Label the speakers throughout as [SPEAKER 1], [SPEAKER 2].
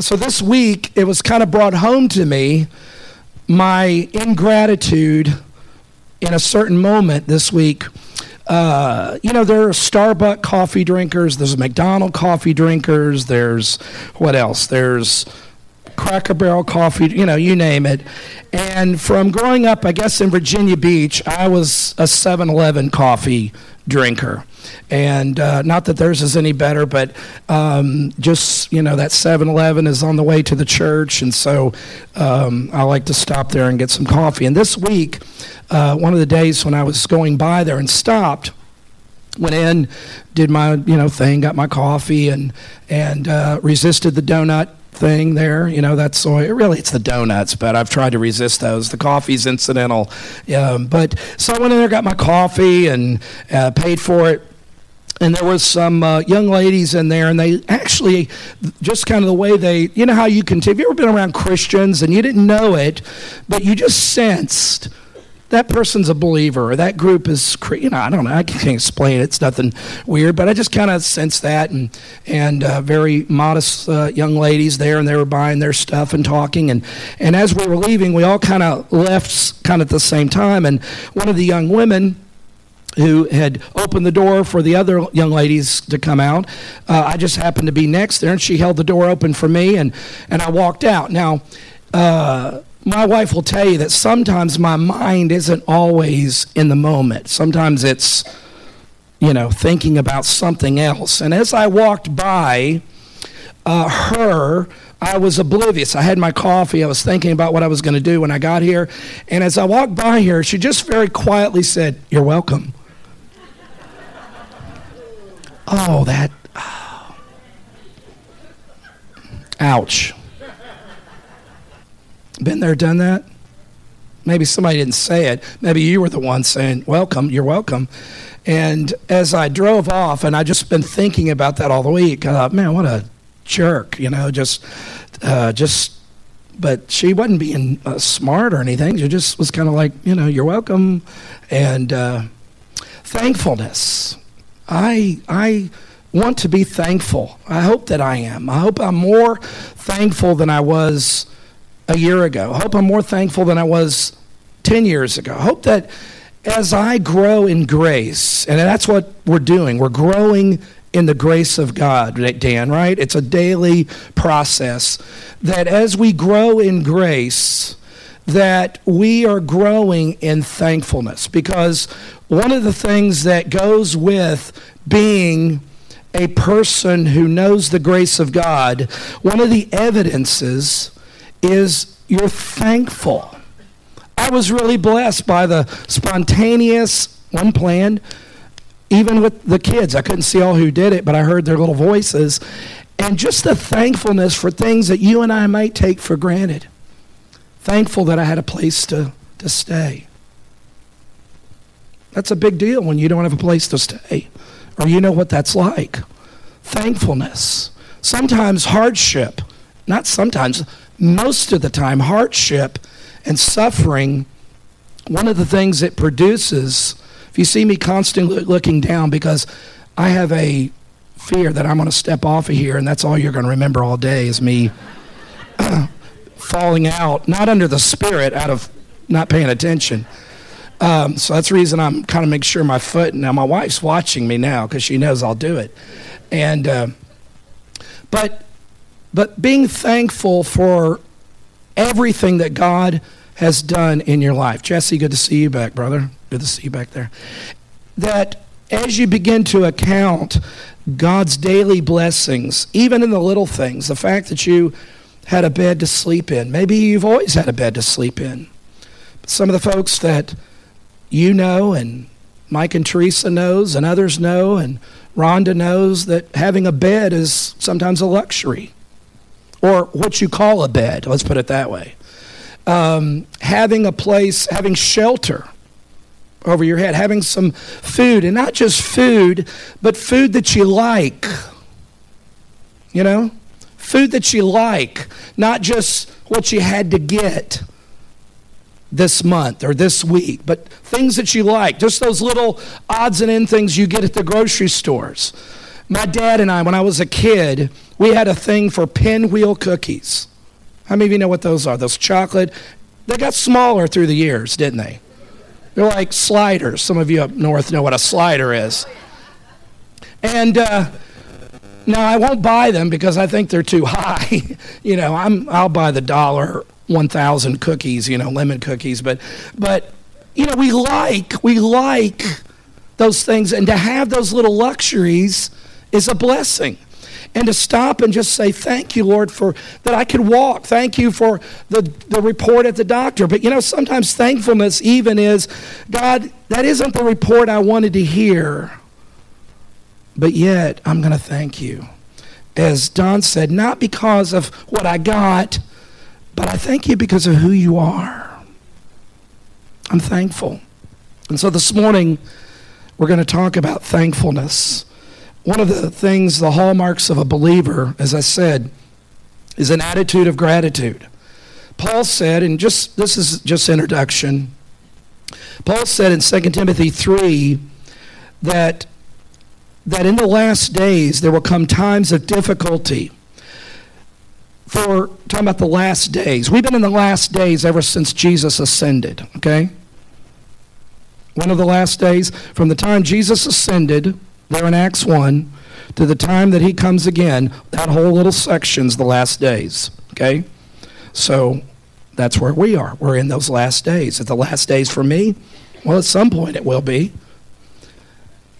[SPEAKER 1] So this week, it was kind of brought home to me my ingratitude in a certain moment this week. Uh, you know, there are Starbucks coffee drinkers, there's McDonald coffee drinkers, there's what else? There's Cracker Barrel coffee, you know, you name it. And from growing up, I guess in Virginia Beach, I was a 7 Eleven coffee drinker. And uh, not that theirs is any better, but um, just, you know, that 7 Eleven is on the way to the church. And so um, I like to stop there and get some coffee. And this week, uh, one of the days when I was going by there and stopped, went in, did my you know thing, got my coffee, and and uh, resisted the donut thing there. You know, that's so really it's the donuts, but I've tried to resist those. The coffee's incidental, um, but so I went in there, got my coffee, and uh, paid for it. And there was some uh, young ladies in there, and they actually, just kind of the way they, you know, how you can. Have you ever been around Christians and you didn't know it, but you just sensed that person's a believer or that group is you know i don't know i can't explain it it's nothing weird but i just kind of sensed that and and uh, very modest uh, young ladies there and they were buying their stuff and talking and and as we were leaving we all kind of left kind of at the same time and one of the young women who had opened the door for the other young ladies to come out. Uh, I just happened to be next there, and she held the door open for me, and, and I walked out. Now, uh, my wife will tell you that sometimes my mind isn't always in the moment. Sometimes it's, you know, thinking about something else. And as I walked by uh, her, I was oblivious. I had my coffee. I was thinking about what I was going to do when I got here. And as I walked by her, she just very quietly said, You're welcome. Oh, that. Oh. Ouch. Been there, done that? Maybe somebody didn't say it. Maybe you were the one saying, Welcome, you're welcome. And as I drove off, and I just been thinking about that all the week, I thought, man, what a jerk, you know, just, uh, just, but she wasn't being uh, smart or anything. She just was kind of like, you know, you're welcome. And uh, thankfulness. I, I want to be thankful. I hope that I am. I hope I'm more thankful than I was a year ago. I hope I'm more thankful than I was 10 years ago. I hope that as I grow in grace, and that's what we're doing, we're growing in the grace of God, Dan, right? It's a daily process. That as we grow in grace, that we are growing in thankfulness. Because one of the things that goes with being a person who knows the grace of God, one of the evidences is you're thankful. I was really blessed by the spontaneous, unplanned, even with the kids. I couldn't see all who did it, but I heard their little voices. And just the thankfulness for things that you and I might take for granted. Thankful that I had a place to, to stay. That's a big deal when you don't have a place to stay, or you know what that's like. Thankfulness. Sometimes hardship, not sometimes, most of the time, hardship and suffering, one of the things it produces, if you see me constantly looking down, because I have a fear that I'm going to step off of here, and that's all you're going to remember all day is me falling out, not under the spirit, out of not paying attention. Um, so that's the reason I'm kind of make sure my foot. Now my wife's watching me now because she knows I'll do it, and uh, but but being thankful for everything that God has done in your life. Jesse, good to see you back, brother. Good to see you back there. That as you begin to account God's daily blessings, even in the little things, the fact that you had a bed to sleep in, maybe you've always had a bed to sleep in. But some of the folks that you know and Mike and Teresa knows and others know and Rhonda knows that having a bed is sometimes a luxury or what you call a bed, let's put it that way. Um, having a place, having shelter over your head, having some food, and not just food, but food that you like. You know? Food that you like, not just what you had to get this month or this week, but things that you like, just those little odds and end things you get at the grocery stores. My dad and I, when I was a kid, we had a thing for pinwheel cookies. How many of you know what those are? Those chocolate. They got smaller through the years, didn't they? They're like sliders. Some of you up north know what a slider is. And uh, now I won't buy them because I think they're too high. you know, I'm I'll buy the dollar 1,000 cookies, you know, lemon cookies. But but you know, we like we like those things, and to have those little luxuries is a blessing. And to stop and just say, Thank you, Lord, for that I could walk. Thank you for the, the report at the doctor. But you know, sometimes thankfulness even is, God, that isn't the report I wanted to hear. But yet, I'm going to thank you. As Don said, not because of what I got, but I thank you because of who you are. I'm thankful. And so this morning, we're going to talk about thankfulness. One of the things, the hallmarks of a believer, as I said, is an attitude of gratitude. Paul said, and just this is just introduction. Paul said in 2 Timothy 3 that that in the last days there will come times of difficulty. For talking about the last days. We've been in the last days ever since Jesus ascended, okay? One of the last days, from the time Jesus ascended, there in Acts 1, to the time that he comes again, that whole little section's the last days, okay? So that's where we are. We're in those last days. At the last days for me? Well, at some point it will be.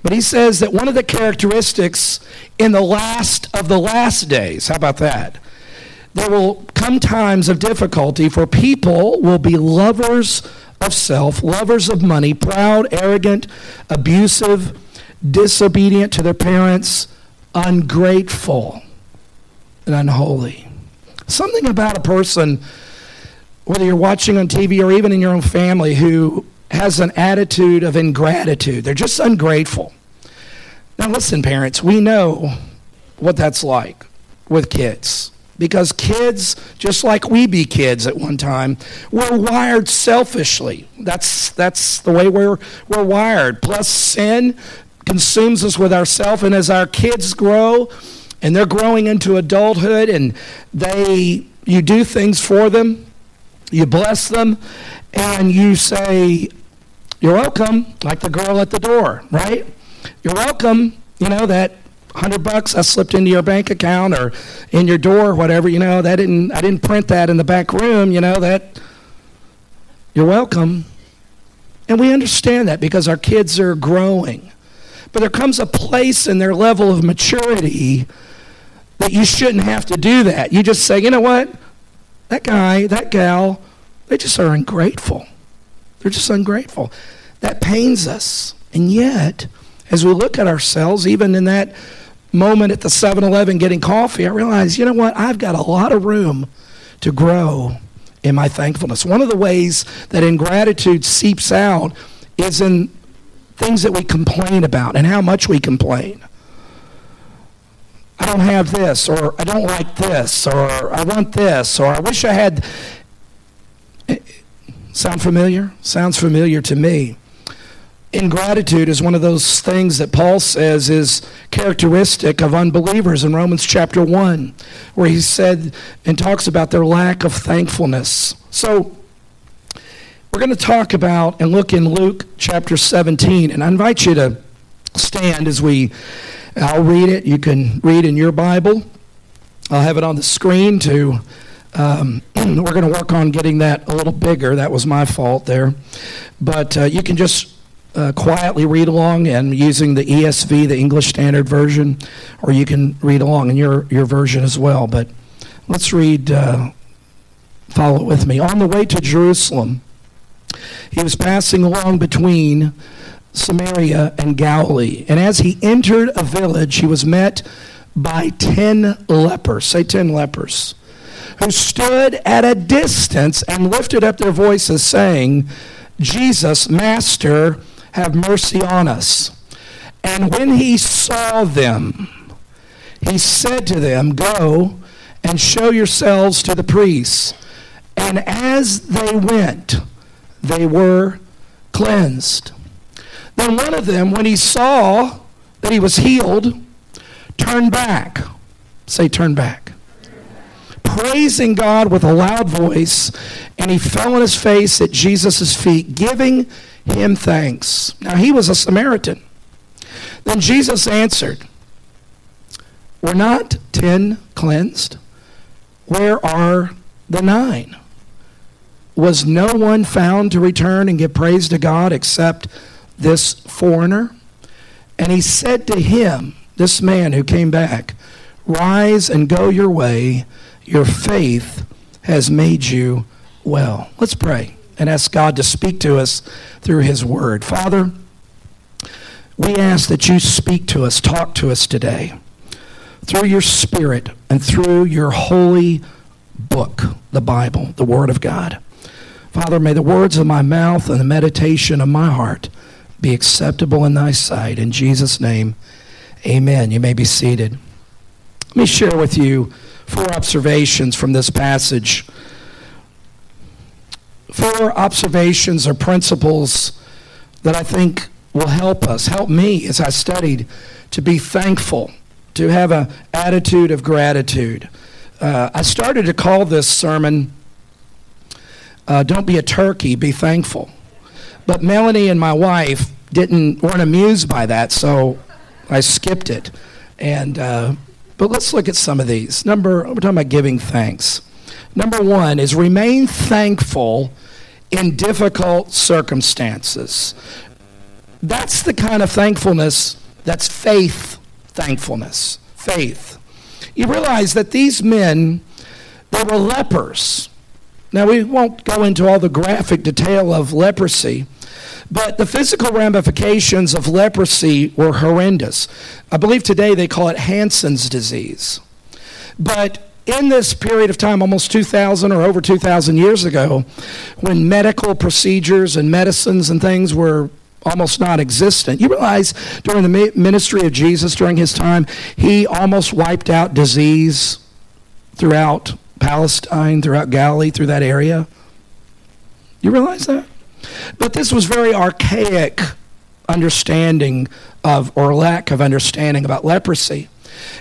[SPEAKER 1] But he says that one of the characteristics in the last of the last days, how about that? There will come times of difficulty for people will be lovers of self, lovers of money, proud, arrogant, abusive, disobedient to their parents, ungrateful, and unholy. Something about a person, whether you're watching on TV or even in your own family, who has an attitude of ingratitude. They're just ungrateful. Now, listen, parents, we know what that's like with kids. Because kids, just like we be kids at one time, we're wired selfishly. That's, that's the way we're, we're wired. Plus, sin consumes us with ourself. And as our kids grow and they're growing into adulthood and they, you do things for them, you bless them, and you say, You're welcome, like the girl at the door, right? You're welcome. You know, that hundred bucks I slipped into your bank account or in your door whatever, you know, that didn't I didn't print that in the back room, you know, that you're welcome. And we understand that because our kids are growing. But there comes a place in their level of maturity that you shouldn't have to do that. You just say, you know what? That guy, that gal, they just are ungrateful. They're just ungrateful. That pains us. And yet, as we look at ourselves, even in that moment at the 7 Eleven getting coffee, I realize, you know what? I've got a lot of room to grow in my thankfulness. One of the ways that ingratitude seeps out is in things that we complain about and how much we complain. I don't have this, or I don't like this, or I want this, or I wish I had. Sound familiar? Sounds familiar to me. Ingratitude is one of those things that Paul says is characteristic of unbelievers in Romans chapter 1, where he said and talks about their lack of thankfulness. So, we're going to talk about and look in Luke chapter 17, and I invite you to stand as we, I'll read it. You can read in your Bible. I'll have it on the screen to um, we're going to work on getting that a little bigger. That was my fault there. But uh, you can just uh, quietly read along and using the ESV, the English Standard Version, or you can read along in your, your version as well. But let's read, uh, follow with me. On the way to Jerusalem, he was passing along between Samaria and Galilee. And as he entered a village, he was met by ten lepers. Say ten lepers who stood at a distance and lifted up their voices, saying, Jesus, Master, have mercy on us. And when he saw them, he said to them, Go and show yourselves to the priests. And as they went, they were cleansed. Then one of them, when he saw that he was healed, turned back. Say, turn back. Praising God with a loud voice, and he fell on his face at Jesus' feet, giving him thanks. Now, he was a Samaritan. Then Jesus answered, Were not ten cleansed? Where are the nine? Was no one found to return and give praise to God except this foreigner? And he said to him, this man who came back, Rise and go your way. Your faith has made you well. Let's pray and ask God to speak to us through his word. Father, we ask that you speak to us, talk to us today through your spirit and through your holy book, the Bible, the Word of God. Father, may the words of my mouth and the meditation of my heart be acceptable in thy sight. In Jesus' name, amen. You may be seated. Let me share with you four observations from this passage. Four observations or principles that I think will help us, help me as I studied to be thankful, to have an attitude of gratitude. Uh, I started to call this sermon, uh, Don't Be a Turkey, Be Thankful. But Melanie and my wife didn't weren't amused by that, so I skipped it. And uh, but let's look at some of these. Number we're talking about giving thanks. Number one is remain thankful in difficult circumstances. That's the kind of thankfulness that's faith thankfulness. Faith. You realize that these men, they were lepers. Now, we won't go into all the graphic detail of leprosy, but the physical ramifications of leprosy were horrendous. I believe today they call it Hansen's disease. But in this period of time, almost 2,000 or over 2,000 years ago, when medical procedures and medicines and things were almost non existent, you realize during the ministry of Jesus, during his time, he almost wiped out disease throughout Palestine, throughout Galilee, through that area. You realize that? But this was very archaic understanding of, or lack of understanding about leprosy.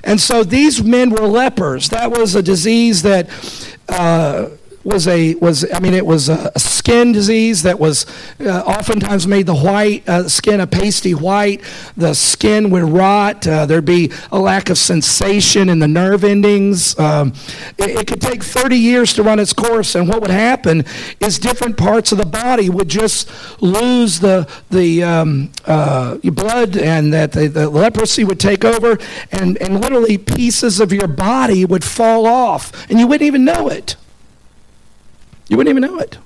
[SPEAKER 1] And so these men were lepers. That was a disease that uh, was a was I mean it was a skin disease that was uh, oftentimes made the white uh, skin a pasty white. The skin would rot. Uh, there'd be a lack of sensation in the nerve endings. Um, it, it, could take 30 years to run its course, and what would happen is different parts of the body would just lose the the um, uh, blood, and that the, the leprosy would take over, and and literally pieces of your body would fall off, and you wouldn't even know it. You wouldn't even know it.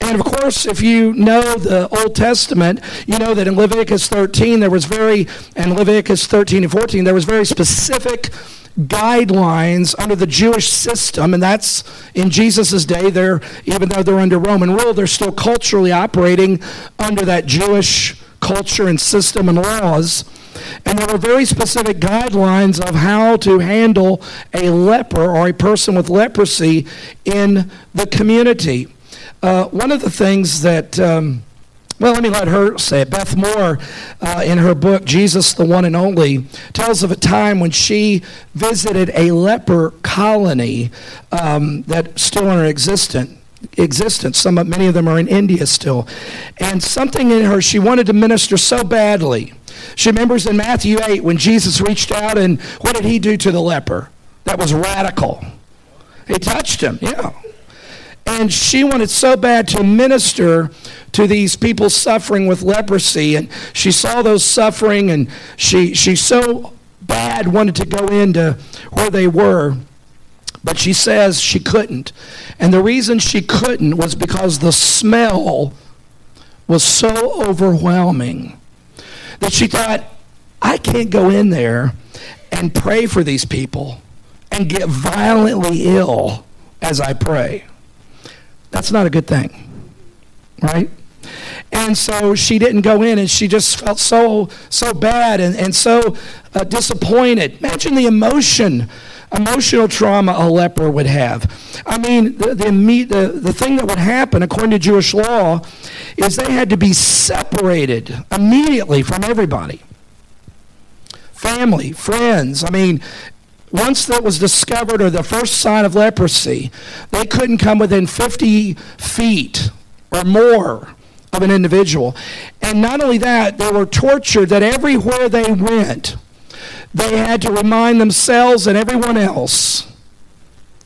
[SPEAKER 1] And of course, if you know the Old Testament, you know that in Leviticus 13, there was very, and Leviticus 13 and 14, there was very specific guidelines under the Jewish system, and that's in Jesus' day. They're even though they're under Roman rule, they're still culturally operating under that Jewish culture and system and laws. And there were very specific guidelines of how to handle a leper or a person with leprosy in the community. Uh, one of the things that, um, well, let me let her say it. Beth Moore, uh, in her book, Jesus the One and Only, tells of a time when she visited a leper colony um, that still in existence existence. Some, many of them are in India still. And something in her, she wanted to minister so badly she remembers in Matthew 8 when Jesus reached out and what did he do to the leper? That was radical. He touched him, yeah. And she wanted so bad to minister to these people suffering with leprosy. And she saw those suffering and she, she so bad wanted to go into where they were. But she says she couldn't. And the reason she couldn't was because the smell was so overwhelming that she thought, I can't go in there and pray for these people and get violently ill as I pray. That's not a good thing, right? And so she didn't go in and she just felt so so bad and, and so uh, disappointed. Imagine the emotion emotional trauma a leper would have. I mean, the, the, the, the thing that would happen, according to Jewish law, is they had to be separated immediately from everybody. family, friends. I mean, once that was discovered or the first sign of leprosy, they couldn't come within 50 feet or more of an individual. And not only that, they were tortured that everywhere they went, they had to remind themselves and everyone else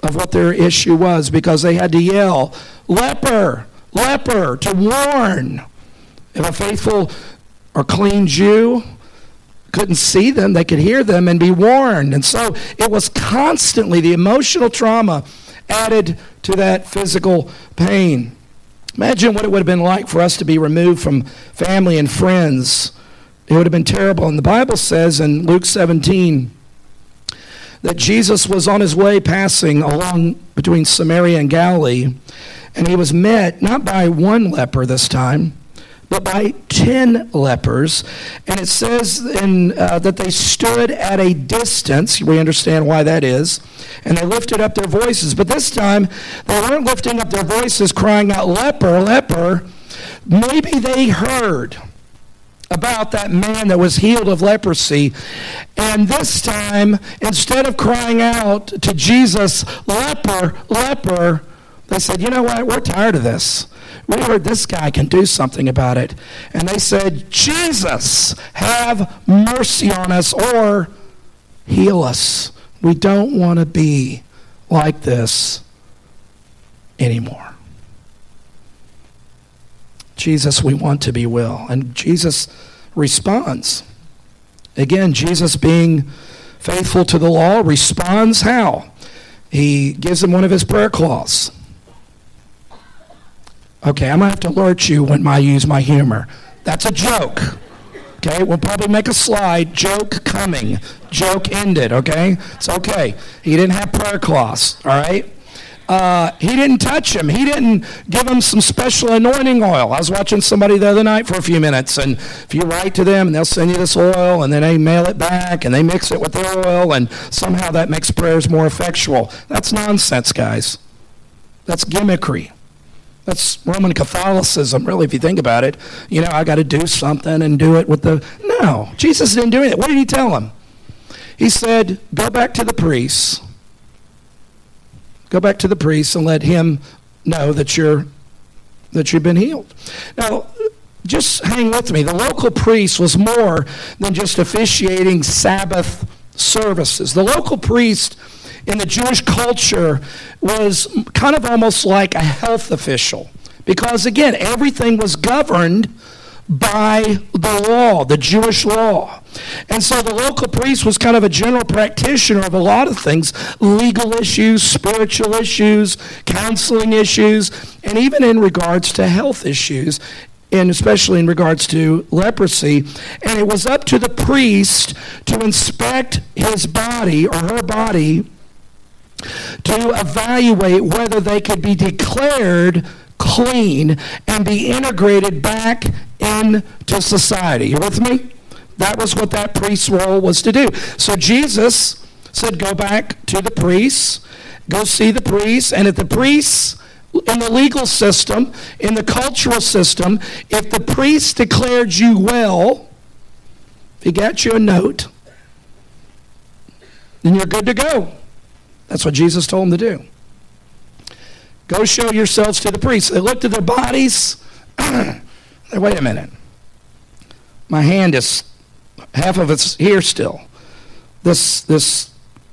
[SPEAKER 1] of what their issue was because they had to yell, leper, leper, to warn. If a faithful or clean Jew couldn't see them, they could hear them and be warned. And so it was constantly the emotional trauma added to that physical pain. Imagine what it would have been like for us to be removed from family and friends. It would have been terrible. And the Bible says in Luke 17 that Jesus was on his way passing along between Samaria and Galilee, and he was met not by one leper this time, but by 10 lepers. And it says in, uh, that they stood at a distance. We understand why that is. And they lifted up their voices. But this time, they weren't lifting up their voices crying out, Leper, leper. Maybe they heard about that man that was healed of leprosy. And this time, instead of crying out to Jesus, leper, leper, they said, you know what? We're tired of this. We heard this guy can do something about it. And they said, Jesus, have mercy on us or heal us. We don't want to be like this anymore. Jesus, we want to be well. And Jesus responds. Again, Jesus being faithful to the law responds how? He gives him one of his prayer claws. Okay, I'm going to have to alert you when I use my humor. That's a joke. Okay, we'll probably make a slide. Joke coming. Joke ended, okay? It's okay. He didn't have prayer cloths, all right? Uh, he didn't touch him. He didn't give him some special anointing oil. I was watching somebody the other night for a few minutes, and if you write to them, and they'll send you this oil, and then they mail it back, and they mix it with their oil, and somehow that makes prayers more effectual. That's nonsense, guys. That's gimmickry. That's Roman Catholicism, really, if you think about it. You know, I got to do something and do it with the. No, Jesus didn't do it. What did he tell him? He said, Go back to the priests. Go back to the priest and let him know that you're that you've been healed. Now, just hang with me. The local priest was more than just officiating Sabbath services. The local priest in the Jewish culture was kind of almost like a health official because, again, everything was governed by the law, the Jewish law. And so the local priest was kind of a general practitioner of a lot of things legal issues, spiritual issues, counseling issues, and even in regards to health issues and especially in regards to leprosy. And it was up to the priest to inspect his body or her body to evaluate whether they could be declared clean and be integrated back into society. You with me? That was what that priest's role was to do. So Jesus said, Go back to the priests, go see the priests, and if the priests in the legal system, in the cultural system, if the priest declared you well, he got you a note, then you're good to go. That's what Jesus told him to do. Go show yourselves to the priests. They looked at their bodies. Wait a minute. My hand is half of it's here still. This this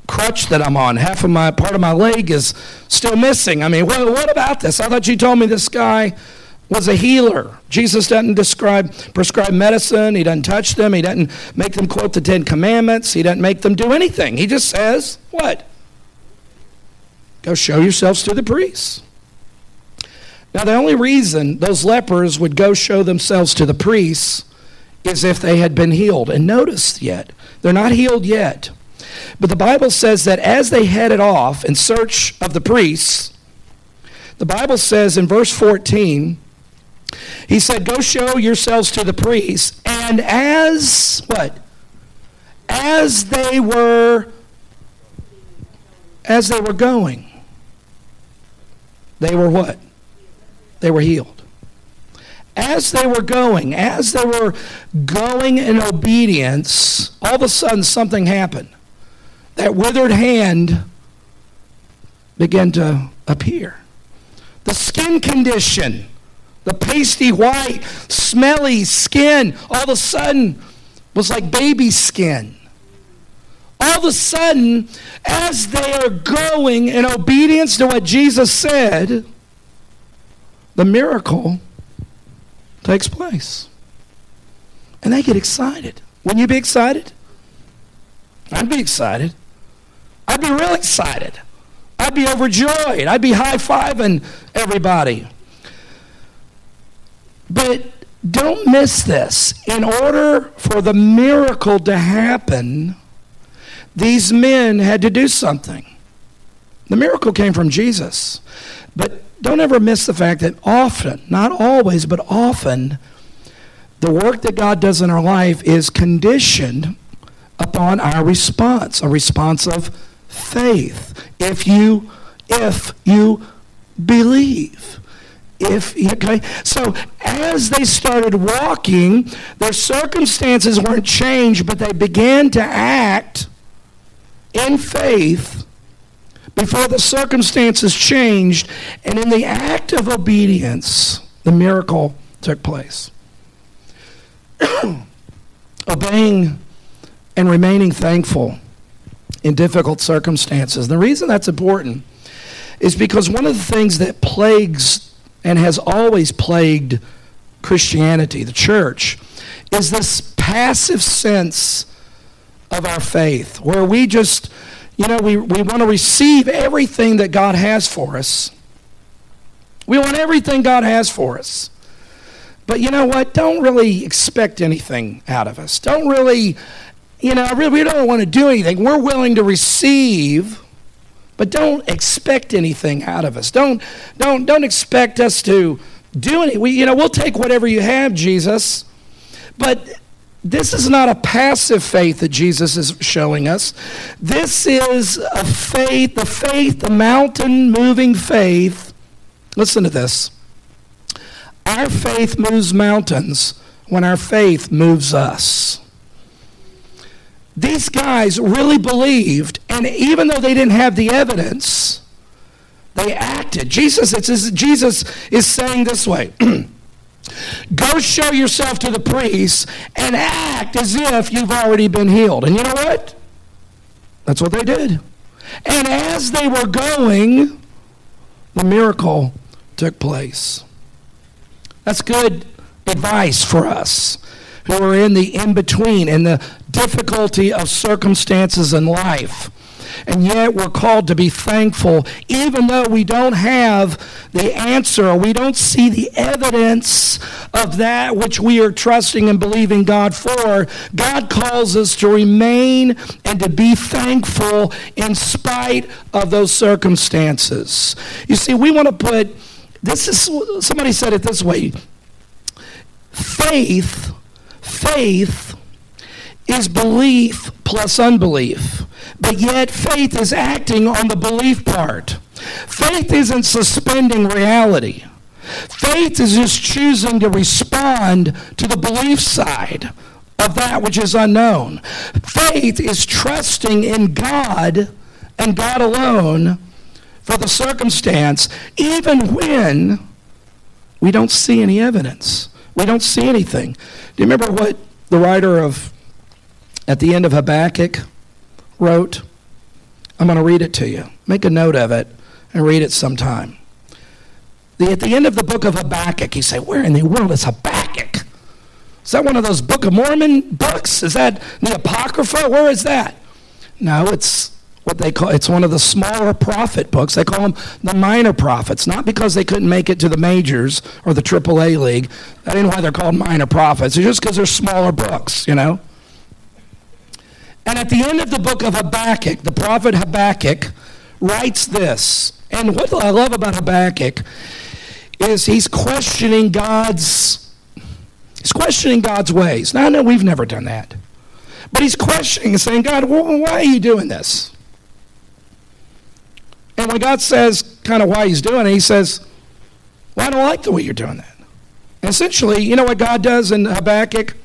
[SPEAKER 1] crutch that I'm on, half of my part of my leg is still missing. I mean, what, what about this? I thought you told me this guy was a healer. Jesus doesn't describe prescribe medicine. He doesn't touch them. He doesn't make them quote the Ten Commandments. He doesn't make them do anything. He just says, "What? Go show yourselves to the priests." Now, the only reason those lepers would go show themselves to the priests is if they had been healed. And notice yet, they're not healed yet. But the Bible says that as they headed off in search of the priests, the Bible says in verse 14, he said, Go show yourselves to the priests. And as what? As they were as they were going, they were what? They were healed. as they were going, as they were going in obedience, all of a sudden something happened. That withered hand began to appear. The skin condition, the pasty white, smelly skin, all of a sudden was like baby skin. All of a sudden, as they are going in obedience to what Jesus said, the miracle takes place. And they get excited. Wouldn't you be excited? I'd be excited. I'd be real excited. I'd be overjoyed. I'd be high fiving everybody. But don't miss this. In order for the miracle to happen, these men had to do something. The miracle came from Jesus. But don't ever miss the fact that often, not always, but often, the work that God does in our life is conditioned upon our response, a response of faith. If you if you believe. If okay, so as they started walking, their circumstances weren't changed, but they began to act in faith before the circumstances changed, and in the act of obedience, the miracle took place. Obeying and remaining thankful in difficult circumstances. The reason that's important is because one of the things that plagues and has always plagued Christianity, the church, is this passive sense of our faith where we just, you know, we, we want to receive everything that God has for us. We want everything God has for us. But you know what? Don't really expect anything out of us. Don't really, you know, really, we don't want to do anything. We're willing to receive but don't expect anything out of us. Don't, don't, don't expect us to do anything. We, you know, we'll take whatever you have, Jesus. But this is not a passive faith that Jesus is showing us. This is a faith, the faith, the mountain moving faith. Listen to this. Our faith moves mountains when our faith moves us these guys really believed, and even though they didn't have the evidence, they acted. Jesus, it's, Jesus is saying this way Go show yourself to the priests and act as if you've already been healed. And you know what? That's what they did. And as they were going, the miracle took place. That's good advice for us who are in the in between, in the difficulty of circumstances in life. And yet we're called to be thankful, even though we don't have the answer or we don't see the evidence of that which we are trusting and believing God for. God calls us to remain and to be thankful in spite of those circumstances. You see, we want to put this is somebody said it this way faith faith is belief plus unbelief. But yet, faith is acting on the belief part. Faith isn't suspending reality. Faith is just choosing to respond to the belief side of that which is unknown. Faith is trusting in God and God alone for the circumstance, even when we don't see any evidence. We don't see anything. Do you remember what the writer of at the end of Habakkuk wrote? I'm going to read it to you. Make a note of it and read it sometime. The, at the end of the book of Habakkuk, you say, Where in the world is Habakkuk? Is that one of those Book of Mormon books? Is that the Apocrypha? Where is that? No, it's what they call it's one of the smaller prophet books. They call them the minor prophets, not because they couldn't make it to the majors or the AAA league. That ain't why they're called minor prophets. It's just because they're smaller books, you know. And at the end of the book of Habakkuk, the prophet Habakkuk writes this. And what I love about Habakkuk is he's questioning God's he's questioning God's ways. Now I know we've never done that. But he's questioning and saying, God, why are you doing this? And when God says kind of why he's doing it, he says, Well, I don't like the way you're doing that. Essentially, you know what God does in Habakkuk?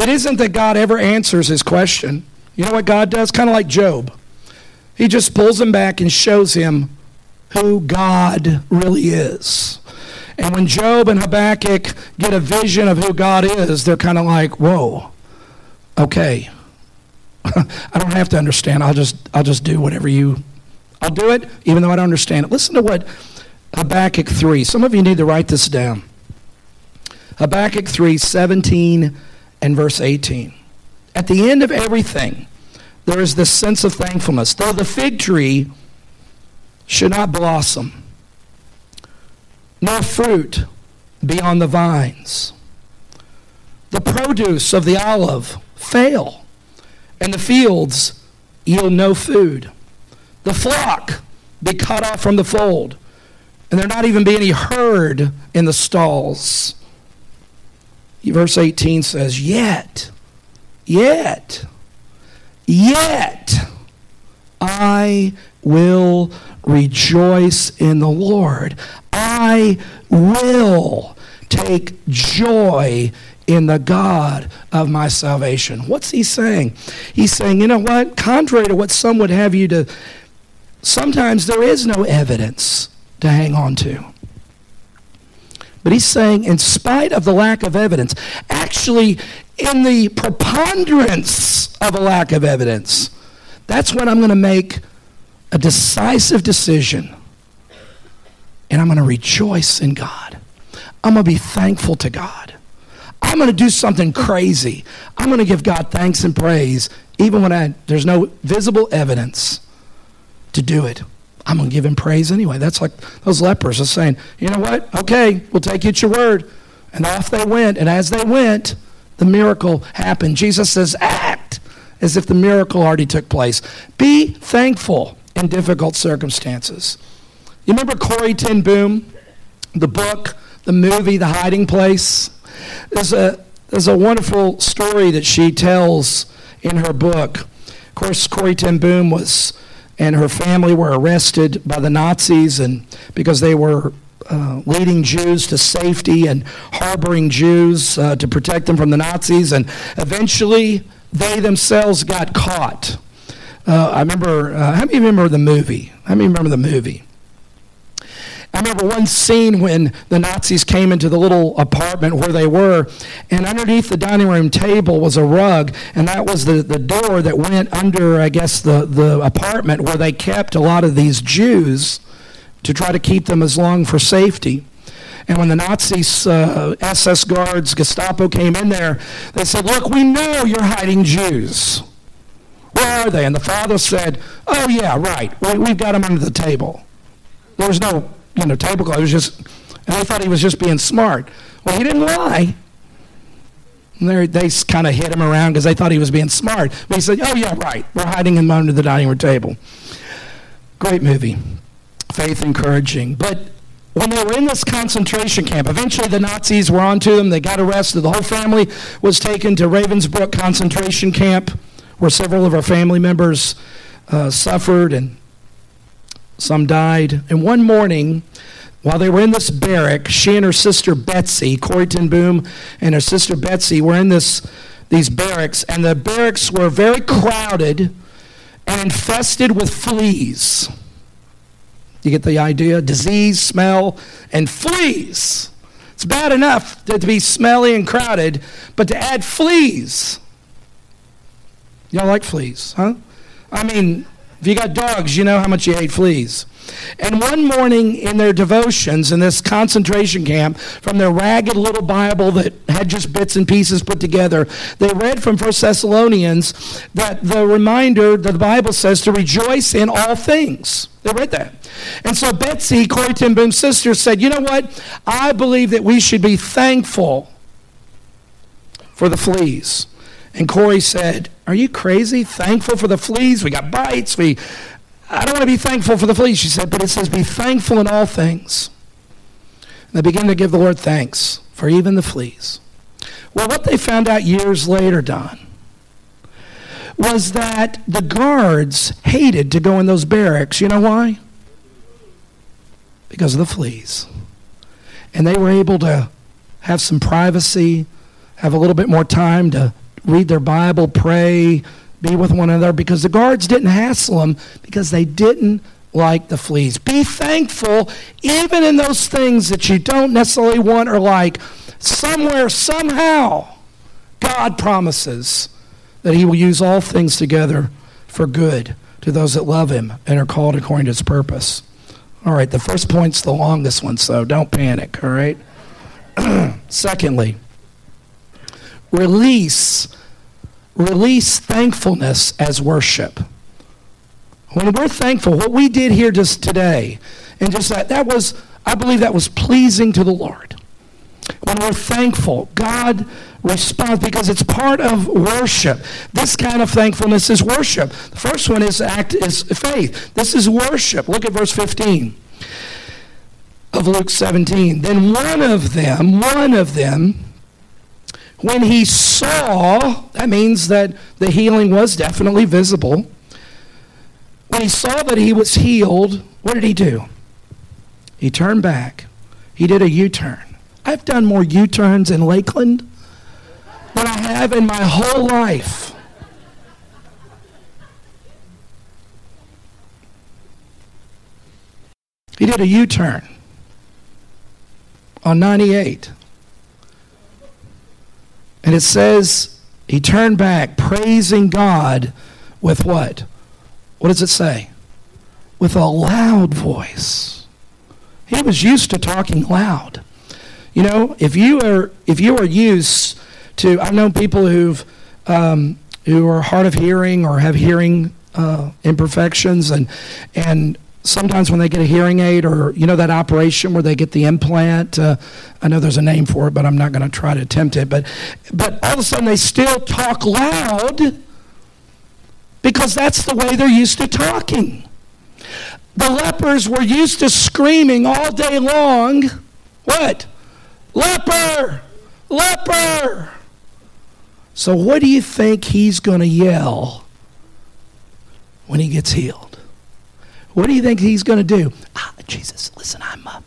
[SPEAKER 1] It isn't that God ever answers his question. You know what God does? Kind of like Job. He just pulls him back and shows him who God really is. And when Job and Habakkuk get a vision of who God is, they're kind of like, whoa, okay. I don't have to understand. I'll just, I'll just do whatever you, I'll do it even though I don't understand it. Listen to what Habakkuk 3, some of you need to write this down. Habakkuk 3, 17 and verse 18. At the end of everything, there is this sense of thankfulness. Though the fig tree should not blossom, nor fruit be on the vines. The produce of the olive fail, and the fields yield no food. The flock be cut off from the fold, and there not even be any herd in the stalls. Verse 18 says, Yet, yet, yet I will rejoice in the Lord. I will take joy in the God of my salvation. What's he saying? He's saying, you know what? Contrary to what some would have you to, sometimes there is no evidence to hang on to. But he's saying, in spite of the lack of evidence, actually, in the preponderance of a lack of evidence, that's when I'm going to make a decisive decision and I'm going to rejoice in God. I'm going to be thankful to God. I'm going to do something crazy. I'm going to give God thanks and praise even when I, there's no visible evidence to do it. I'm going to give him praise anyway. That's like those lepers are saying, you know what? Okay, we'll take you at your word. And off they went. And as they went, the miracle happened. Jesus says, act as if the miracle already took place. Be thankful in difficult circumstances. You remember Corrie ten Boom, the book, the movie, The Hiding Place? There's a, there's a wonderful story that she tells in her book. Of course, Corrie ten Boom was and her family were arrested by the Nazis and because they were uh, leading Jews to safety and harboring Jews uh, to protect them from the Nazis. And eventually, they themselves got caught. Uh, I remember, uh, how many remember the movie? How many remember the movie? I remember one scene when the Nazis came into the little apartment where they were, and underneath the dining room table was a rug, and that was the, the door that went under, I guess, the, the apartment where they kept a lot of these Jews to try to keep them as long for safety. And when the Nazis, uh, SS guards, Gestapo came in there, they said, Look, we know you're hiding Jews. Where are they? And the father said, Oh, yeah, right. We, we've got them under the table. There was no you know, tablecloth. It was just, and they thought he was just being smart. Well, he didn't lie. they they kind of hit him around because they thought he was being smart. But he said, "Oh yeah, right. We're hiding him under the dining room table." Great movie, faith encouraging. But when they were in this concentration camp, eventually the Nazis were onto them. They got arrested. The whole family was taken to Ravensbrück concentration camp, where several of our family members uh, suffered and some died. And one morning, while they were in this barrack, she and her sister Betsy, Corrie ten Boom, and her sister Betsy were in this, these barracks, and the barracks were very crowded and infested with fleas. You get the idea? Disease, smell, and fleas. It's bad enough to, to be smelly and crowded, but to add fleas. Y'all like fleas, huh? I mean, if you got dogs, you know how much you hate fleas. And one morning in their devotions in this concentration camp, from their ragged little Bible that had just bits and pieces put together, they read from 1 Thessalonians that the reminder that the Bible says to rejoice in all things. They read that. And so Betsy, Corrie ten Boom's sister, said, You know what? I believe that we should be thankful for the fleas. And Corrie said, Are you crazy? Thankful for the fleas? We got bites. We, I don't want to be thankful for the fleas, she said, but it says, Be thankful in all things. And they began to give the Lord thanks for even the fleas. Well, what they found out years later, Don, was that the guards hated to go in those barracks. You know why? Because of the fleas. And they were able to have some privacy, have a little bit more time to read their Bible, pray, be with one another because the guards didn't hassle them because they didn't like the fleas. Be thankful even in those things that you don't necessarily want or like. Somewhere, somehow, God promises that He will use all things together for good to those that love Him and are called according to His purpose. All right, the first point's the longest one, so don't panic, all right? Secondly, release release thankfulness as worship. When we're thankful, what we did here just today, and just that, that was, I believe that was pleasing to the Lord. When we're thankful, God responds because it's part of worship. This kind of thankfulness is worship. The first one is act is faith. This is worship. Look at verse 15 of Luke 17. Then one of them, one of them, when he saw, that means that the healing was definitely visible. When he saw that he was healed, what did he do? He turned back. He did a U turn. I've done more U turns in Lakeland than I have in my whole life. He did a U turn on 98. And it says he turned back, praising God with what? What does it say? With a loud voice. He was used to talking loud. You know, if you are if you are used to, I've known people who've um, who are hard of hearing or have hearing uh, imperfections, and and sometimes when they get a hearing aid or you know that operation where they get the implant uh, i know there's a name for it but i'm not going to try to attempt it but but all of a sudden they still talk loud because that's the way they're used to talking. The lepers were used to screaming all day long what? Leper! Leper! So what do you think he's going to yell when he gets healed what do you think he's going to do? Ah, Jesus, listen, I'm, uh,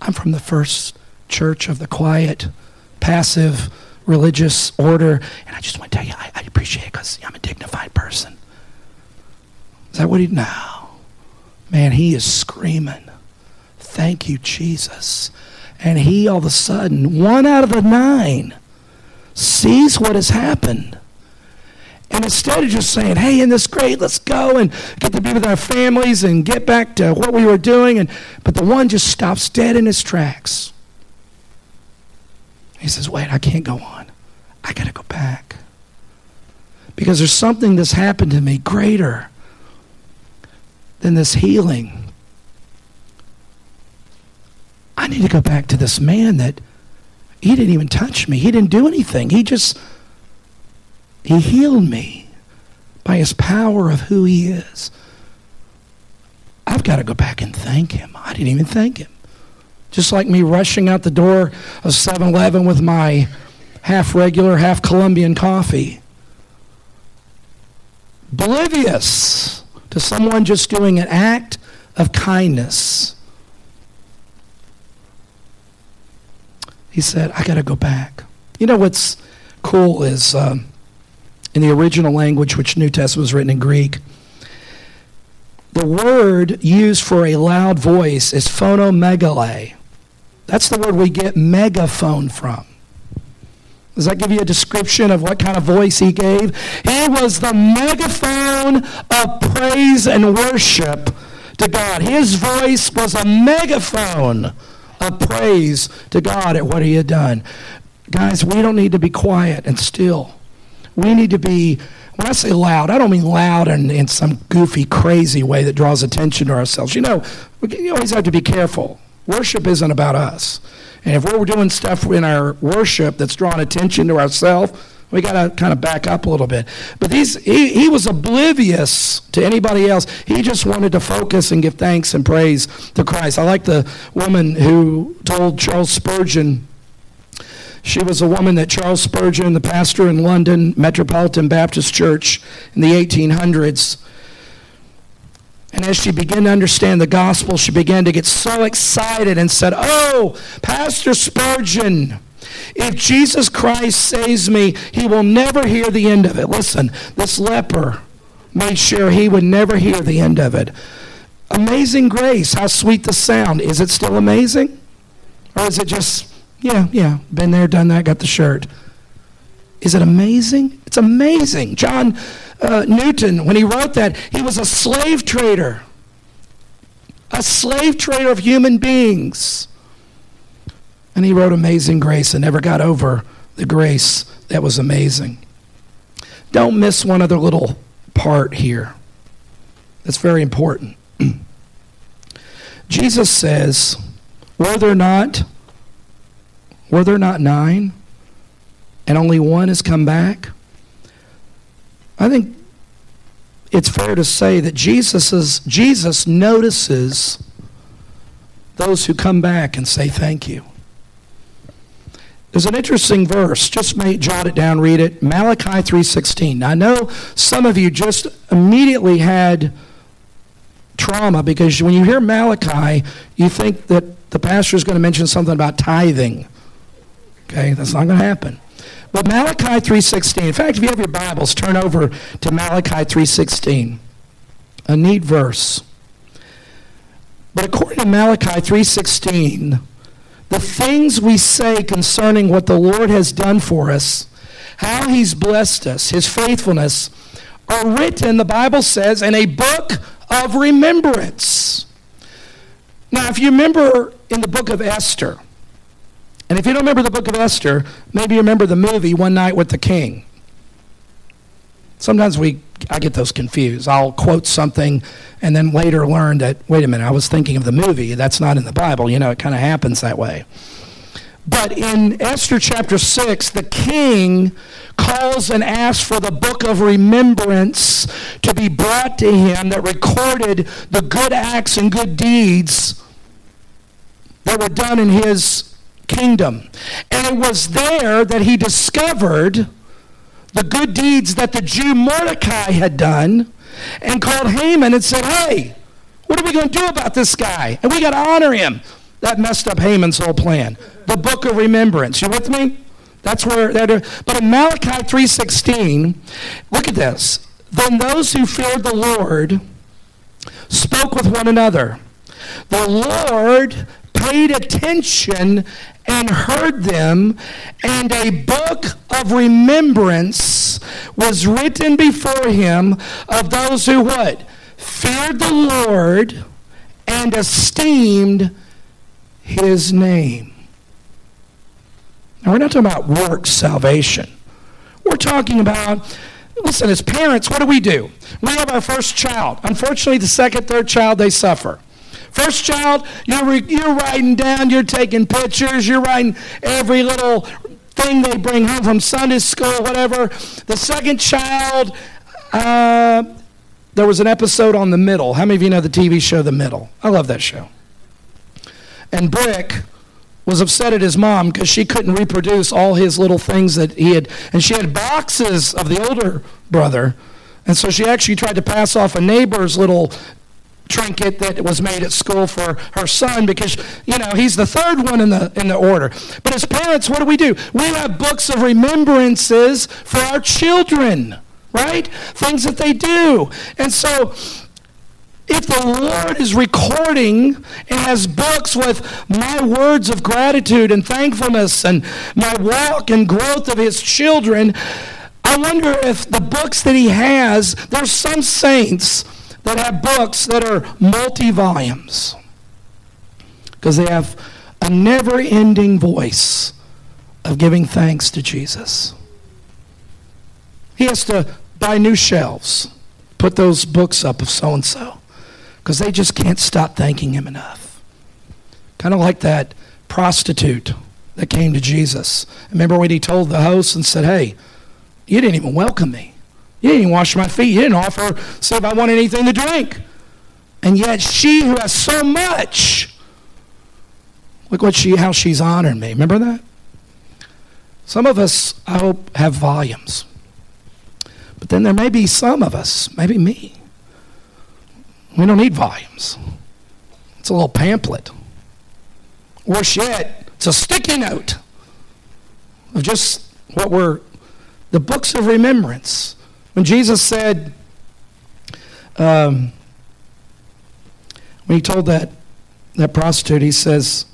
[SPEAKER 1] I'm from the first church of the quiet, passive, religious order, and I just want to tell you, I, I appreciate it because I'm a dignified person. Is that what he? No. Man, he is screaming, Thank you, Jesus. And he, all of a sudden, one out of the nine, sees what has happened and instead of just saying, hey, isn't this great? Let's go and get to be with our families and get back to what we were doing. And, but the one just stops dead in his tracks. He says, wait, I can't go on. I got to go back. Because there's something that's happened to me greater than this healing. I need to go back to this man that he didn't even touch me. He didn't do anything. He just he healed me by his power of who he is. I've got to go back and thank him. I didn't even thank him. Just like me rushing out the door of 7 Eleven with my half regular, half Colombian coffee. Oblivious to someone just doing an act of kindness. He said, I got to go back. You know what's cool is. Um, in the original language, which New Testament was written in Greek. The word used for a loud voice is phonomegale. That's the word we get megaphone from. Does that give you a description of what kind of voice he gave? He was the megaphone of praise and worship to God. His voice was a megaphone of praise to God at what he had done. Guys, we don't need to be quiet and still. We need to be, when I say loud, I don't mean loud in, in some goofy, crazy way that draws attention to ourselves. You know, we always have to be careful. Worship isn't about us. And if we're doing stuff in our worship that's drawing attention to ourselves, we got to kind of back up a little bit. But these, he, he was oblivious to anybody else. He just wanted to focus and give thanks and praise to Christ. I like the woman who told Charles Spurgeon she was a woman that Charles Spurgeon, the pastor in London Metropolitan Baptist Church in the 1800s, and as she began to understand the gospel, she began to get so excited and said, Oh, Pastor Spurgeon, If Jesus Christ saves me, he will never hear the end of it. Listen, this leper made sure he would never hear the end of it. Amazing grace, how sweet the sound. Is it still amazing? Or is it just, yeah, yeah, been there, done that, got the shirt? Is it amazing? It's amazing. John uh, Newton, when he wrote that, he was a slave trader, a slave trader of human beings. And he wrote Amazing Grace and never got over the grace that was amazing. Don't miss one other little part here. That's very important. Jesus says, Were there not? Were there not nine? And only one has come back? I think it's fair to say that Jesus, Jesus notices those who come back and say thank you. There's an interesting verse. Just may jot it down, read it. Malachi 3:16. I know some of you just immediately had trauma because when you hear Malachi, you think that the pastor is going to mention something about tithing. Okay, that's not going to happen. But Malachi 3:16. In fact, if you have your Bibles, turn over to Malachi 3:16. A neat verse. But according to Malachi 3:16, the things we say concerning what the Lord has done for us, how he's blessed us, his faithfulness, are written, the Bible says, in a book of remembrance. Now, if you remember in the book of Esther, and if you don't remember the book of Esther, maybe you remember the movie One Night with the King. Sometimes we I get those confused. I'll quote something and then later learn that wait a minute, I was thinking of the movie. That's not in the Bible. You know, it kind of happens that way. But in Esther chapter 6, the king calls and asks for the book of remembrance to be brought to him that recorded the good acts and good deeds that were done in his kingdom. And it was there that he discovered the good deeds that the Jew Mordecai had done and called Haman and said, Hey, what are we going to do about this guy? And we got to honor him. That messed up Haman's whole plan. The book of remembrance. You with me? That's where that. But in Malachi 3:16, look at this. Then those who feared the Lord spoke with one another. The Lord paid attention and heard them, and a book of remembrance was written before him of those who what? Feared the Lord and esteemed his name. Now, we're not talking about works salvation. We're talking about, listen, as parents, what do we do? We have our first child. Unfortunately, the second, third child, they suffer. First child, you're, you're writing down, you're taking pictures, you're writing every little thing they bring home from Sunday school, whatever. The second child, uh, there was an episode on The Middle. How many of you know the TV show The Middle? I love that show. And Brick was upset at his mom because she couldn't reproduce all his little things that he had. And she had boxes of the older brother. And so she actually tried to pass off a neighbor's little trinket that was made at school for her son because you know he's the third one in the in the order. But as parents what do we do? We have books of remembrances for our children right? Things that they do. And so if the Lord is recording and has books with my words of gratitude and thankfulness and my walk and growth of his children, I wonder if the books that he has, there's some saints that have books that are multi volumes because they have a never ending voice of giving thanks to Jesus. He has to buy new shelves, put those books up of so and so because they just can't stop thanking him enough. Kind of like that prostitute that came to Jesus. Remember when he told the host and said, Hey, you didn't even welcome me. You didn't wash my feet. You didn't offer, say if I want anything to drink. And yet she who has so much, look what she, how she's honored me. Remember that? Some of us, I hope, have volumes. But then there may be some of us, maybe me. We don't need volumes. It's a little pamphlet. Worse yet, it's a sticky note. of just what were the books of remembrance. When Jesus said, um, when he told that, that prostitute, he says,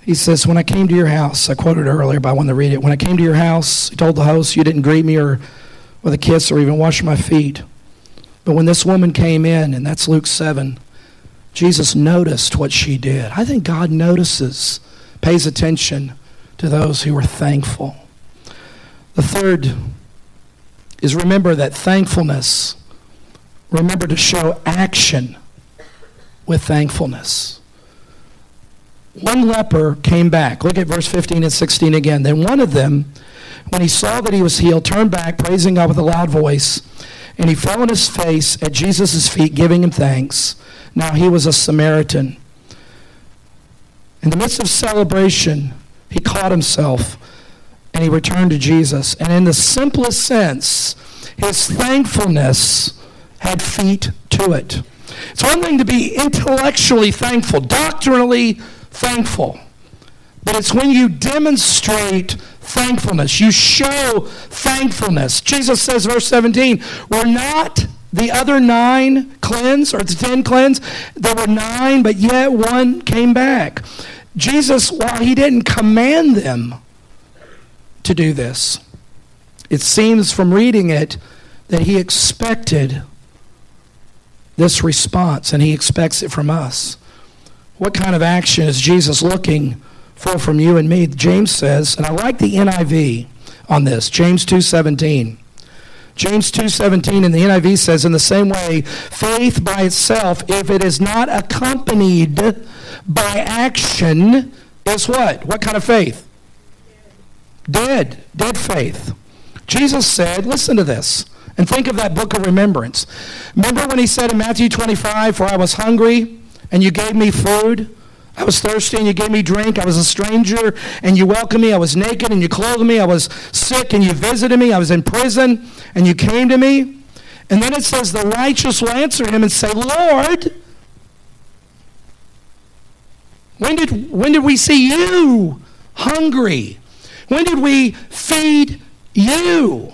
[SPEAKER 1] he says, When I came to your house, I quoted earlier, but I want to read it. When I came to your house, he told the host, You didn't greet me or with a kiss or even wash my feet. But when this woman came in, and that's Luke 7, Jesus noticed what she did. I think God notices, pays attention to those who are thankful. The third is remember that thankfulness, remember to show action with thankfulness. One leper came back. Look at verse 15 and 16 again. Then one of them, when he saw that he was healed, turned back, praising God with a loud voice, and he fell on his face at Jesus' feet, giving him thanks. Now he was a Samaritan. In the midst of celebration, he caught himself and he returned to Jesus. And in the simplest sense, his thankfulness had feet to it. It's one thing to be intellectually thankful, doctrinally thankful, but it's when you demonstrate thankfulness, you show thankfulness. Jesus says, verse 17, we're not the other nine cleansed, or the ten cleansed. There were nine, but yet one came back. Jesus, while he didn't command them to do this, it seems from reading it that he expected this response, and he expects it from us. What kind of action is Jesus looking for from you and me? James says, and I like the NIV on this, James 2:17. James 2:17 in the NIV says in the same way faith by itself if it is not accompanied by action is what? What kind of faith? Dead, dead faith. Jesus said, listen to this and think of that book of remembrance. Remember when he said in Matthew 25, For I was hungry and you gave me food? I was thirsty and you gave me drink. I was a stranger and you welcomed me. I was naked and you clothed me. I was sick and you visited me. I was in prison and you came to me. And then it says, The righteous will answer him and say, Lord, when did, when did we see you hungry? When did we feed you?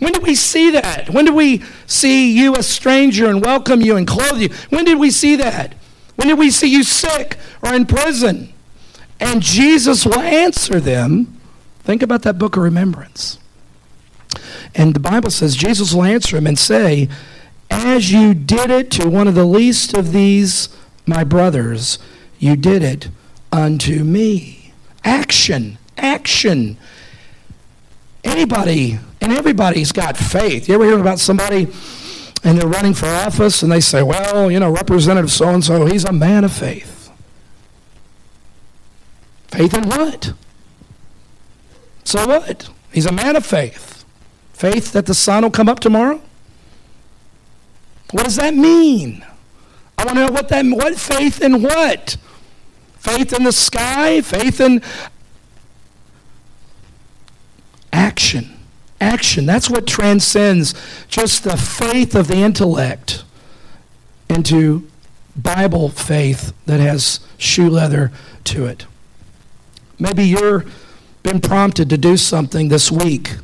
[SPEAKER 1] When did we see that? When did we see you a stranger and welcome you and clothe you? When did we see that? When did we see you sick or in prison? And Jesus will answer them. Think about that book of remembrance. And the Bible says Jesus will answer him and say, As you did it to one of the least of these, my brothers, you did it unto me. Action, action. Anybody and everybody's got faith. You ever hear about somebody and they're running for office and they say, well, you know, Representative so and so, he's a man of faith. Faith in what? So what? He's a man of faith. Faith that the sun will come up tomorrow? What does that mean? I want to know what that what faith in what? Faith in the sky, faith in action action. That's what transcends just the faith of the intellect into Bible faith that has shoe leather to it. Maybe you're been prompted to do something this week.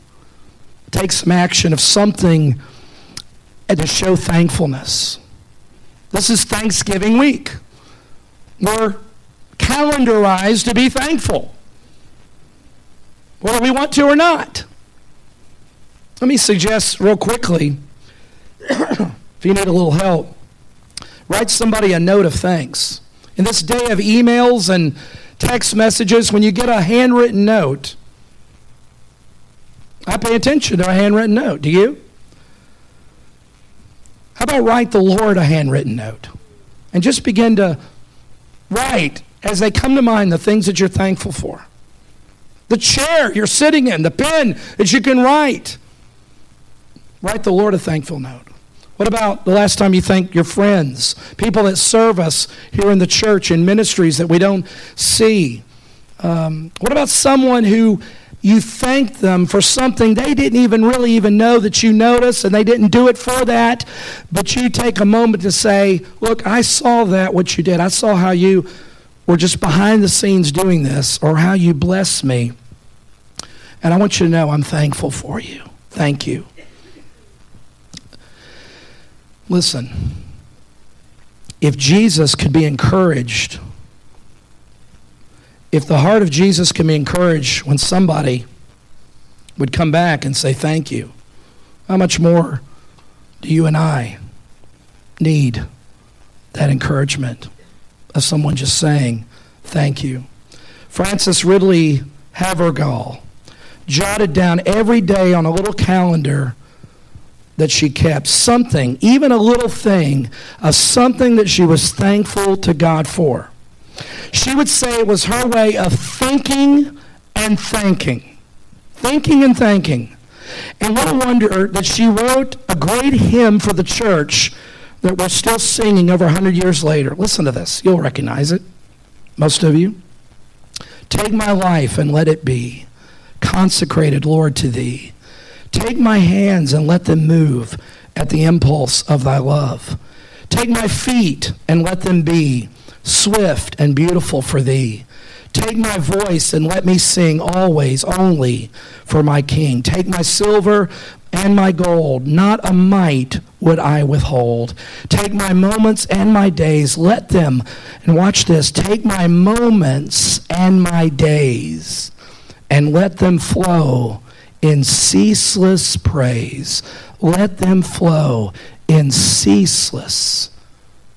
[SPEAKER 1] Take some action of something and to show thankfulness. This is Thanksgiving week. We're calendarized to be thankful. Whether we want to or not. Let me suggest real quickly if you need a little help, write somebody a note of thanks. In this day of emails and text messages, when you get a handwritten note, I pay attention to a handwritten note. Do you? How about write the Lord a handwritten note? And just begin to write as they come to mind the things that you're thankful for. The chair you're sitting in, the pen that you can write. Write the Lord a thankful note. What about the last time you thanked your friends, people that serve us here in the church, in ministries that we don't see? Um, what about someone who you thanked them for something they didn't even really even know that you noticed and they didn't do it for that, but you take a moment to say, Look, I saw that, what you did. I saw how you were just behind the scenes doing this, or how you blessed me. And I want you to know I'm thankful for you. Thank you. Listen, if Jesus could be encouraged, if the heart of Jesus can be encouraged when somebody would come back and say thank you, how much more do you and I need that encouragement of someone just saying thank you? Frances Ridley Havergal jotted down every day on a little calendar that she kept something, even a little thing, a something that she was thankful to God for. She would say it was her way of thinking and thanking. Thinking and thanking. And what a wonder that she wrote a great hymn for the church that we're still singing over 100 years later. Listen to this. You'll recognize it, most of you. Take my life and let it be consecrated, Lord, to thee. Take my hands and let them move at the impulse of thy love. Take my feet and let them be swift and beautiful for thee. Take my voice and let me sing always only for my King. Take my silver and my gold, not a mite would I withhold. Take my moments and my days, let them, and watch this, take my moments and my days, and let them flow in ceaseless praise. Let them flow in ceaseless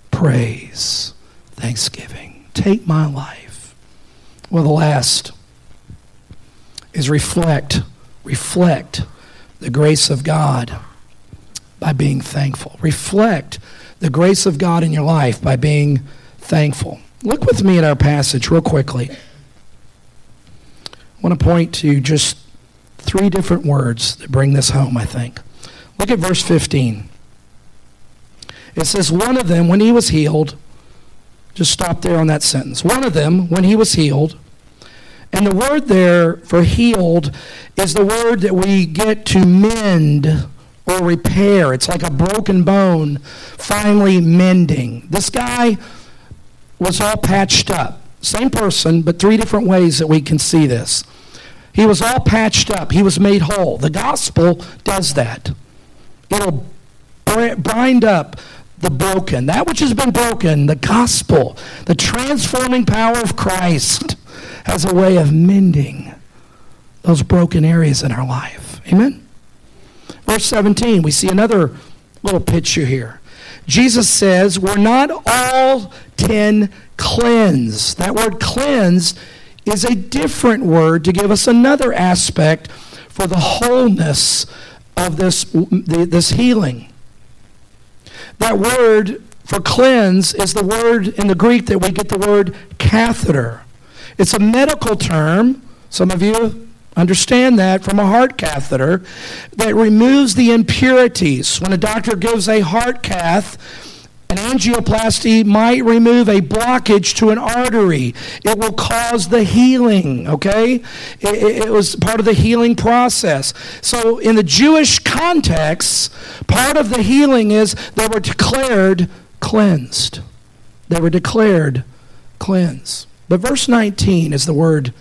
[SPEAKER 1] praise. Thanksgiving. Take my life. Well, the last is reflect, reflect the grace of God by being thankful. Reflect the grace of God in your life by being thankful. Look with me at our passage real quickly. I want to point to just three different words that bring this home, I think. Look at verse 15. It says, One of them, when he was healed, just stop there on that sentence. One of them, when he was healed, and the word there for healed is the word that we get to mend or repair. It's like a broken bone finally mending. This guy was all patched up. Same person, but three different ways that we can see this. He was all patched up. He was made whole. The gospel does that. It'll bind up the broken, that which has been broken, the gospel, the transforming power of Christ has a way of mending those broken areas in our life. Amen? Verse 17, we see another little picture here. Jesus says, We're not all ten cleansed. That word cleanse is a different word to give us another aspect for the wholeness of this, this healing. That word for cleanse is the word in the Greek that we get the word catheter. It's a medical term. Some of you understand that from a heart catheter that removes the impurities. When a doctor gives a heart cath, an angioplasty might remove a blockage to an artery. It will cause the healing, okay? It, it, was part of the healing process. So, in the Jewish context, part of the healing is they were declared cleansed. They were declared cleansed. But verse 19 is the word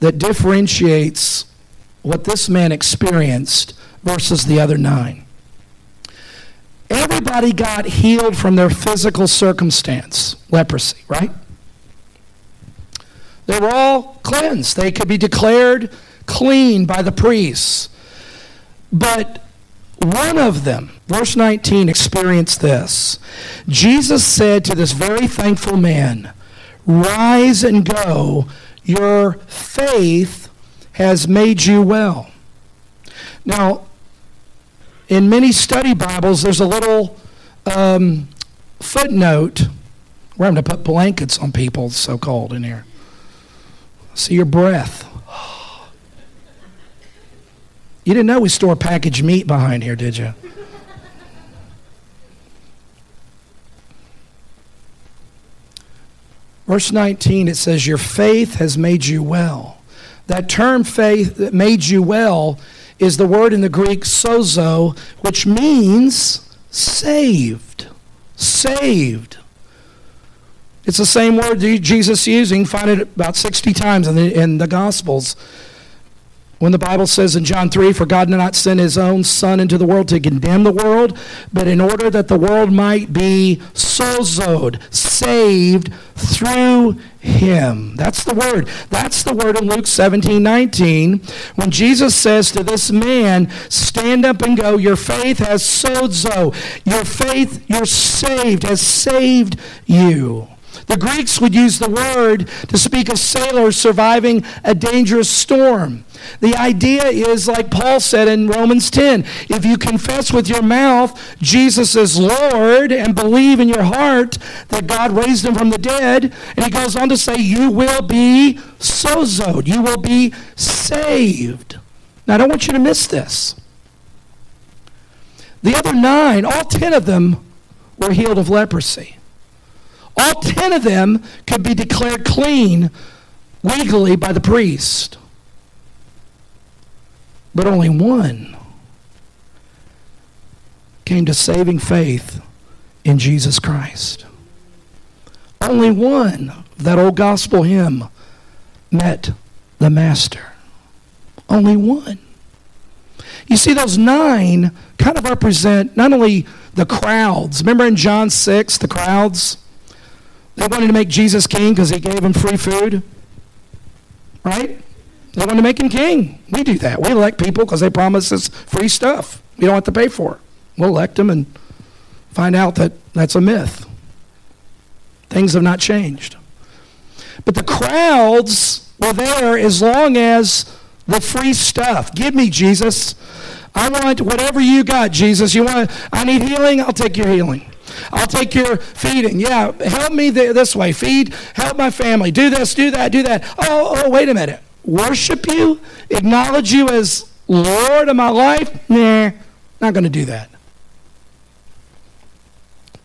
[SPEAKER 1] that differentiates what this man experienced versus the other nine. Everybody got healed from their physical circumstance, leprosy, right? They were all cleansed. They could be declared clean by the priests. But one of them, verse 19, experienced this. Jesus said to this very thankful man, Rise and go, your faith has made you well. Now, in many study Bibles, there's a little um, footnote. We're having to put blankets on people, so cold in here. See your breath. You didn't know we store packaged meat behind here, did you? Verse 19, it says, Your faith has made you well. That term faith that made you well is the word in the Greek sozo, which means saved. Saved. It's the same word Jesus using, find it about 60 times in the, in the Gospels. When the Bible says in John 3, For God did not send his own Son into the world to condemn the world, but in order that the world might be sozoed, saved through him. That's the word. That's the word in Luke 17, 19. When Jesus says to this man, Stand up and go, your faith has sozo. Your faith, you're saved, has saved you. The Greeks would use the word to speak of sailors surviving a dangerous storm. The idea is, like Paul said in Romans 10, if you confess with your mouth Jesus is Lord and believe in your heart that God raised him from the dead, and he goes on to say, you will be sozoed, you will be saved. Now, I don't want you to miss this. The other nine, all ten of them, were healed of leprosy. All ten of them could be declared clean legally by the priest. But only one came to saving faith in Jesus Christ. Only one, that old gospel hymn, met the Master. Only one. You see, those nine kind of represent not only the crowds. Remember in John 6, the crowds? They wanted to make Jesus king because he gave them free food. Right? They wanted to make him king. We do that. We elect people because they promise us free stuff. We don't have to pay for it. We'll elect them and find out that that's a myth. Things have not changed. But the crowds were there as long as the free stuff. Give me, Jesus. I want whatever you got, Jesus. You want I need healing? I'll take your healing. I'll take your feeding. Yeah, help me th- this way. Feed, help my family. Do this, do that, do that. Oh, oh, wait a minute. Worship you? Acknowledge you as Lord of my life? Nah, not going to do that.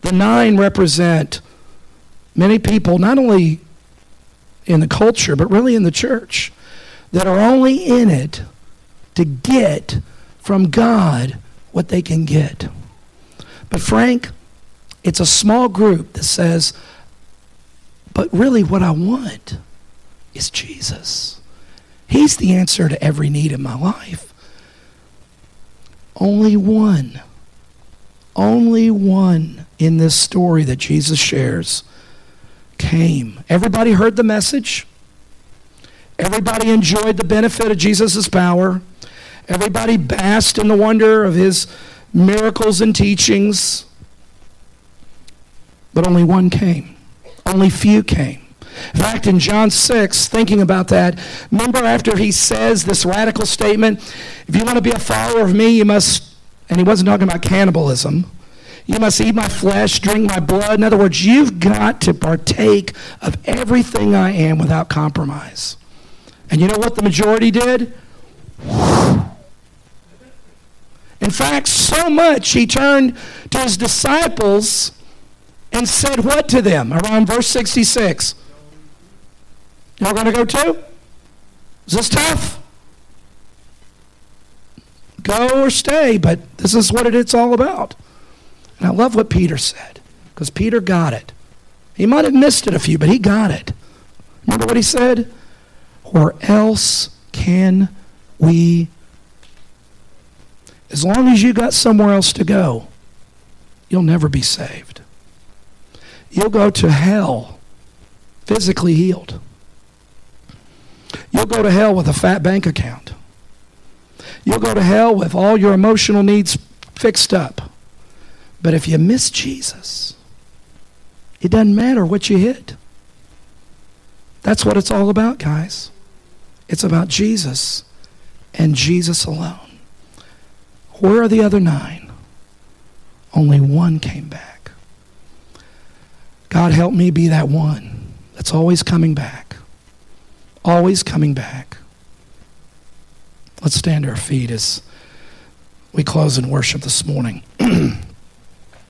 [SPEAKER 1] The nine represent many people, not only in the culture, but really in the church, that are only in it to get from God what they can get. But, Frank, it's a small group that says, but really what I want is Jesus. He's the answer to every need in my life. Only one, only one in this story that Jesus shares came. Everybody heard the message. Everybody enjoyed the benefit of Jesus' power. Everybody basked in the wonder of his miracles and teachings. But only one came. Only few came. In fact, in John 6, thinking about that, remember after he says this radical statement, if you want to be a follower of me, you must, and he wasn't talking about cannibalism, you must eat my flesh, drink my blood. In other words, you've got to partake of everything I am without compromise. And you know what the majority did? In fact, so much he turned to his disciples and said what to them? Around verse 66. Y'all going to go too? Is this tough? Go or stay, but this is what it's all about. And I love what Peter said because Peter got it. He might have missed it a few, but he got it. Remember what he said? Or else can we as long as you got somewhere else to go, you'll never be saved. You'll go to hell physically healed. You'll go to hell with a fat bank account. You'll go to hell with all your emotional needs fixed up. But if you miss Jesus, it doesn't matter what you hit. That's what it's all about, guys. It's about Jesus and Jesus alone. Where are the other nine? Only one came back. God, help me be that one that's always coming back. Always coming back. Let's stand our feet as we close in worship this morning.